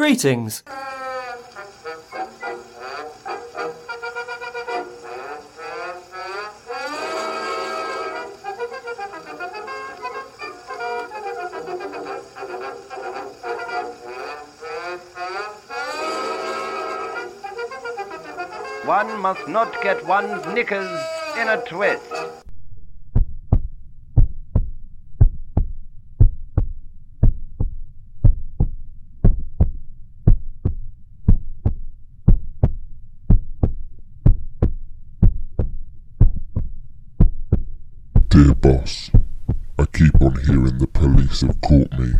Greetings. One must not get one's knickers in a twist. Boss, I keep on hearing the police have caught me,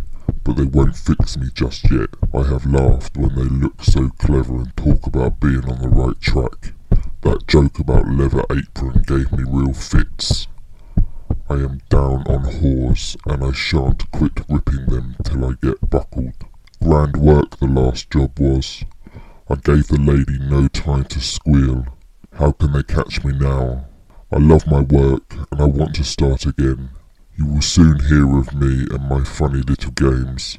but they won't fix me just yet. I have laughed when they look so clever and talk about being on the right track. That joke about leather apron gave me real fits. I am down on whores, and I shan't quit ripping them till I get buckled. Grand work the last job was. I gave the lady no time to squeal. How can they catch me now? I love my work and I want to start again. You will soon hear of me and my funny little games.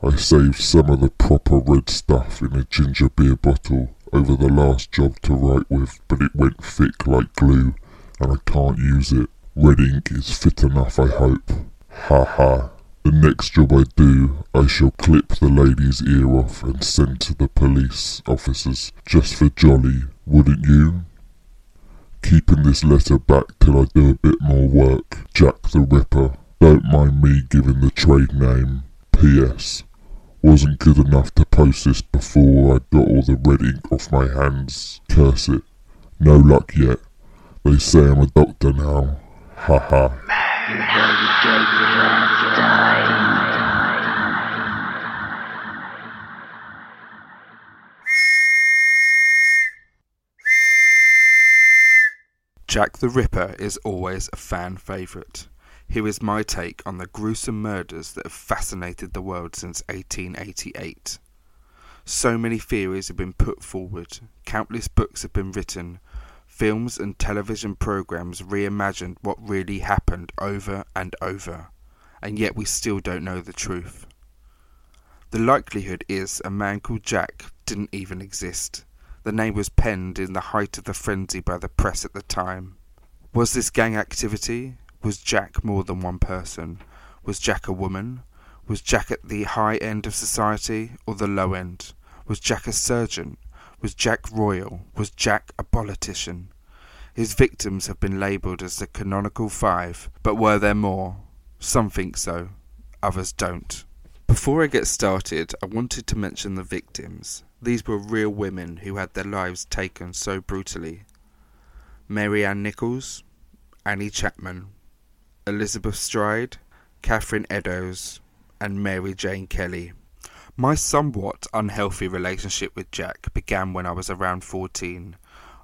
I saved some of the proper red stuff in a ginger beer bottle over the last job to write with, but it went thick like glue and I can't use it. Red ink is fit enough, I hope. Ha ha. The next job I do, I shall clip the lady's ear off and send to the police officers just for jolly, wouldn't you? Keeping this letter back till I do a bit more work. Jack the Ripper. Don't mind me giving the trade name. P.S. Wasn't good enough to post this before I got all the red ink off my hands. Curse it. No luck yet. They say I'm a doctor now. Ha ha. Jack the Ripper is always a fan favourite. Here is my take on the gruesome murders that have fascinated the world since 1888. So many theories have been put forward, countless books have been written, films and television programs reimagined what really happened over and over, and yet we still don't know the truth. The likelihood is a man called Jack didn't even exist. The name was penned in the height of the frenzy by the press at the time. Was this gang activity? Was Jack more than one person? Was Jack a woman? Was Jack at the high end of society or the low end? Was Jack a surgeon? Was Jack royal? Was Jack a politician? His victims have been labelled as the canonical five, but were there more? Some think so, others don't. Before I get started, I wanted to mention the victims. These were real women who had their lives taken so brutally. Mary Ann Nichols, Annie Chapman, Elizabeth Stride, Catherine Eddowes, and Mary Jane Kelly. My somewhat unhealthy relationship with Jack began when I was around 14.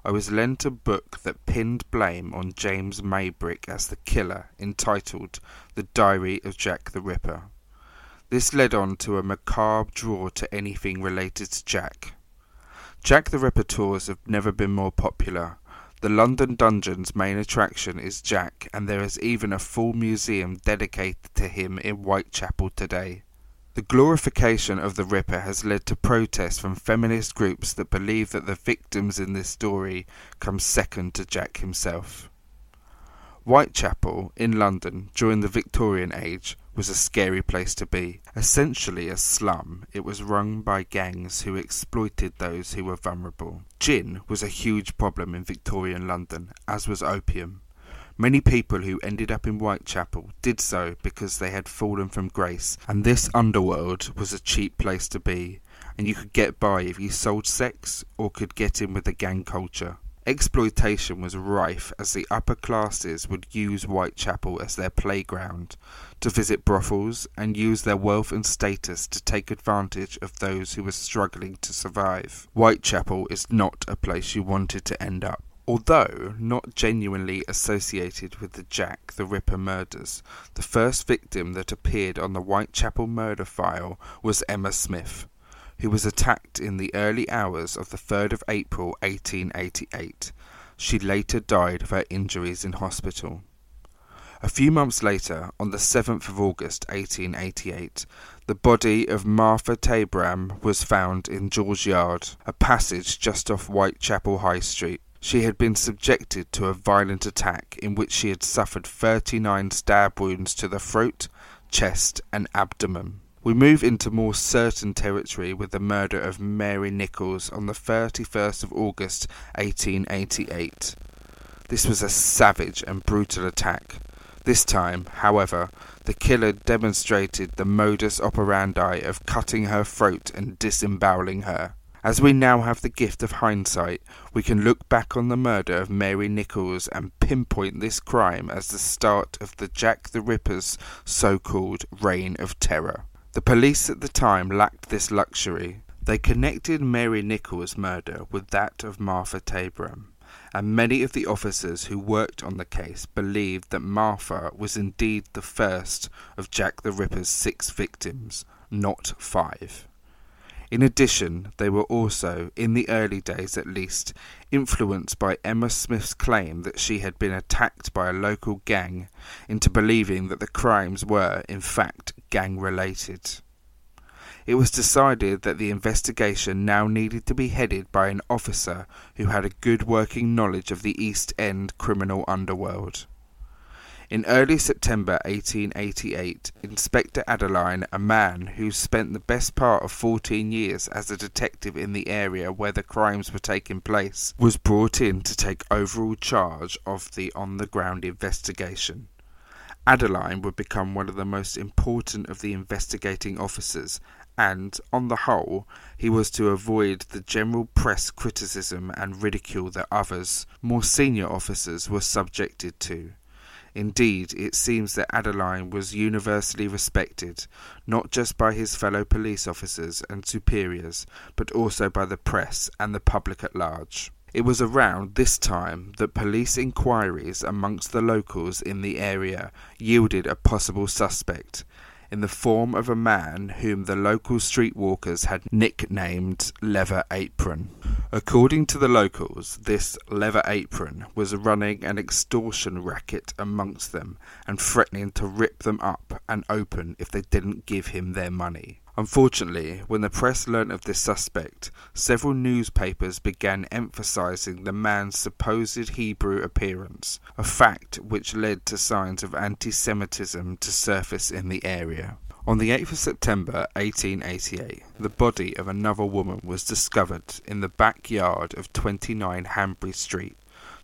I was lent a book that pinned blame on James Maybrick as the killer, entitled The Diary of Jack the Ripper. This led on to a macabre draw to anything related to Jack. Jack the Ripper tours have never been more popular. The London Dungeon's main attraction is Jack, and there is even a full museum dedicated to him in Whitechapel today. The glorification of the Ripper has led to protests from feminist groups that believe that the victims in this story come second to Jack himself. Whitechapel, in London, during the Victorian age, was a scary place to be. Essentially a slum, it was run by gangs who exploited those who were vulnerable. Gin was a huge problem in Victorian London, as was opium. Many people who ended up in Whitechapel did so because they had fallen from grace, and this underworld was a cheap place to be, and you could get by if you sold sex or could get in with the gang culture. Exploitation was rife as the upper classes would use Whitechapel as their playground to visit brothels and use their wealth and status to take advantage of those who were struggling to survive. Whitechapel is not a place you wanted to end up. Although not genuinely associated with the Jack the Ripper murders, the first victim that appeared on the Whitechapel murder file was Emma Smith, who was attacked in the early hours of the 3rd of April 1888. She later died of her injuries in hospital. A few months later, on the 7th of August 1888, the body of Martha Tabram was found in George Yard, a passage just off Whitechapel High Street. She had been subjected to a violent attack in which she had suffered 39 stab wounds to the throat, chest, and abdomen. We move into more certain territory with the murder of Mary Nichols on the 31st of August 1888. This was a savage and brutal attack. This time, however, the killer demonstrated the modus operandi of cutting her throat and disemboweling her. As we now have the gift of hindsight, we can look back on the murder of Mary Nichols and pinpoint this crime as the start of the Jack the Ripper's so called reign of terror. The police at the time lacked this luxury. They connected Mary Nichols' murder with that of Martha Tabram and many of the officers who worked on the case believed that Martha was indeed the first of Jack the Ripper's six victims, not five. In addition, they were also, in the early days at least, influenced by Emma Smith's claim that she had been attacked by a local gang into believing that the crimes were, in fact, gang related it was decided that the investigation now needed to be headed by an officer who had a good working knowledge of the East End criminal underworld. In early September 1888, Inspector Abberline, a man who spent the best part of 14 years as a detective in the area where the crimes were taking place, was brought in to take overall charge of the on the ground investigation. Abberline would become one of the most important of the investigating officers and, on the whole, he was to avoid the general press criticism and ridicule that others, more senior officers, were subjected to. Indeed, it seems that Abberline was universally respected, not just by his fellow police officers and superiors, but also by the press and the public at large. It was around this time that police inquiries amongst the locals in the area yielded a possible suspect, in the form of a man whom the local streetwalkers had nicknamed Leather Apron. According to the locals, this Leather Apron was running an extortion racket amongst them and threatening to rip them up and open if they didn't give him their money. Unfortunately, when the press learnt of this suspect, several newspapers began emphasizing the man's supposed Hebrew appearance, a fact which led to signs of anti Semitism to surface in the area. On the 8th of September 1888, the body of another woman was discovered in the backyard of 29 Hanbury Street,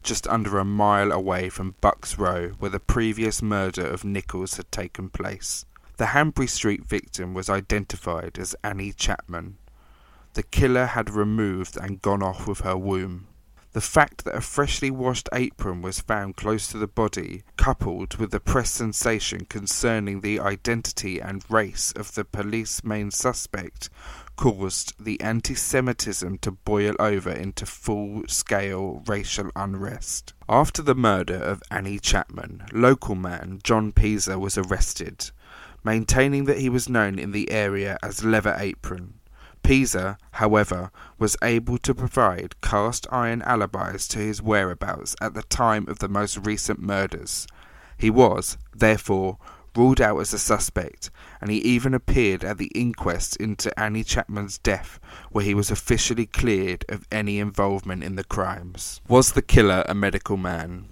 just under a mile away from Bucks Row, where the previous murder of Nichols had taken place. The Hanbury Street victim was identified as Annie Chapman. The killer had removed and gone off with her womb. The fact that a freshly washed apron was found close to the body, coupled with the press sensation concerning the identity and race of the police main suspect, caused the anti Semitism to boil over into full scale racial unrest. After the murder of Annie Chapman, local man John Pizer was arrested maintaining that he was known in the area as Leather Apron. Pizer, however, was able to provide cast iron alibis to his whereabouts at the time of the most recent murders. He was, therefore, ruled out as a suspect, and he even appeared at the inquest into Annie Chapman's death, where he was officially cleared of any involvement in the crimes. Was the killer a medical man?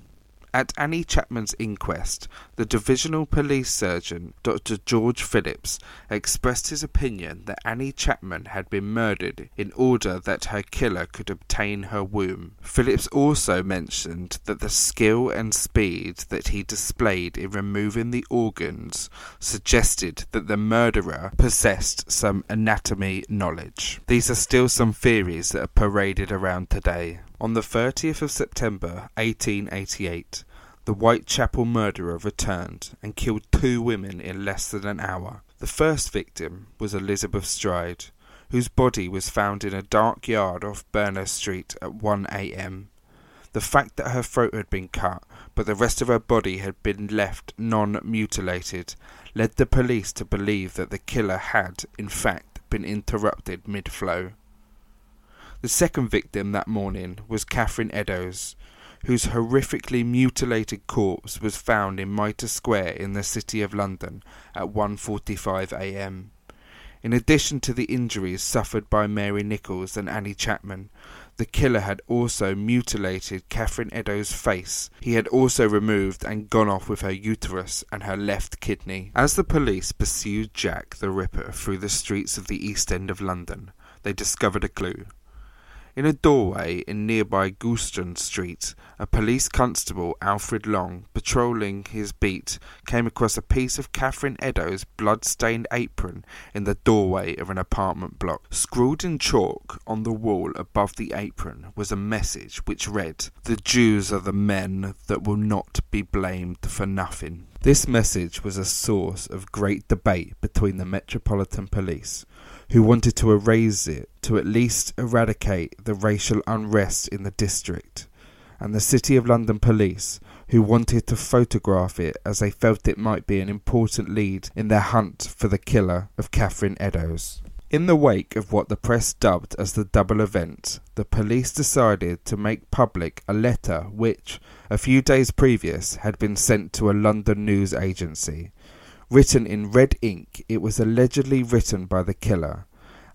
At Annie Chapman's inquest, the divisional police surgeon, Dr. George Phillips, expressed his opinion that Annie Chapman had been murdered in order that her killer could obtain her womb. Phillips also mentioned that the skill and speed that he displayed in removing the organs suggested that the murderer possessed some anatomy knowledge. These are still some theories that are paraded around today. On the 30th of September 1888, the Whitechapel murderer returned and killed two women in less than an hour. The first victim was Elizabeth Stride, whose body was found in a dark yard off Berners Street at 1 a.m. The fact that her throat had been cut, but the rest of her body had been left non mutilated, led the police to believe that the killer had, in fact, been interrupted mid flow. The second victim that morning was Catherine Eddowes, whose horrifically mutilated corpse was found in Mitre Square in the City of London at 1:45 a.m. In addition to the injuries suffered by Mary Nichols and Annie Chapman, the killer had also mutilated Catherine Eddowes' face. He had also removed and gone off with her uterus and her left kidney. As the police pursued Jack the Ripper through the streets of the East End of London, they discovered a clue. In a doorway in nearby Goulston Street, a police constable, Alfred Long, patrolling his beat, came across a piece of Catherine Eddowes' blood-stained apron in the doorway of an apartment block. Scrawled in chalk on the wall above the apron was a message which read, The Jews are the men that will not be blamed for nothing. This message was a source of great debate between the Metropolitan Police, who wanted to erase it to at least eradicate the racial unrest in the district, and the City of London Police, who wanted to photograph it as they felt it might be an important lead in their hunt for the killer of Catherine Eddowes. In the wake of what the press dubbed as the double event, the police decided to make public a letter which, a few days previous, had been sent to a London news agency. Written in red ink, it was allegedly written by the killer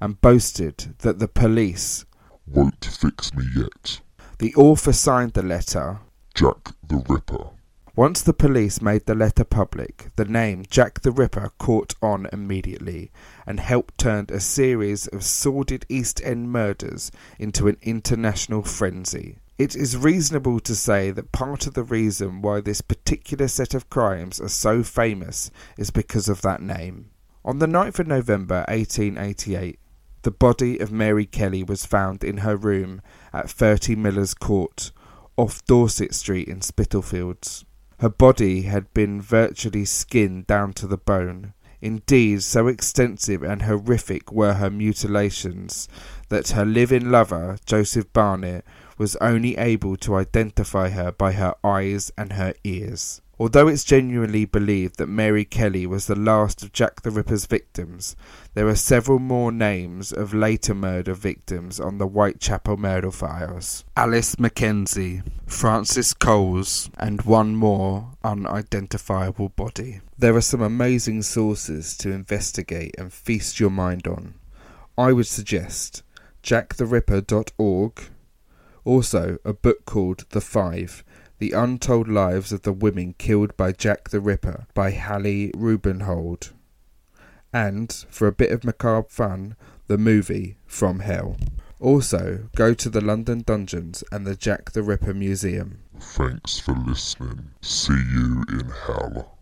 and boasted that the police won't fix me yet. The author signed the letter Jack the Ripper. Once the police made the letter public, the name Jack the Ripper caught on immediately and helped turn a series of sordid East End murders into an international frenzy. It is reasonable to say that part of the reason why this particular set of crimes are so famous is because of that name. On the 9th of November 1888, the body of Mary Kelly was found in her room at 30 Miller's Court, off Dorset Street in Spitalfields. Her body had been virtually skinned down to the bone. Indeed, so extensive and horrific were her mutilations that her living lover, Joseph Barnet, was only able to identify her by her eyes and her ears. Although it's genuinely believed that Mary Kelly was the last of Jack the Ripper's victims, there are several more names of later murder victims on the Whitechapel murder files. Alice Mackenzie, Frances Coles, and one more unidentifiable body. There are some amazing sources to investigate and feast your mind on. I would suggest jacktheripper.org, also a book called The Five, the Untold Lives of the Women Killed by Jack the Ripper by Hallie Rubenhold. And, for a bit of macabre fun, the movie From Hell. Also, go to the London Dungeons and the Jack the Ripper Museum. Thanks for listening. See you in hell.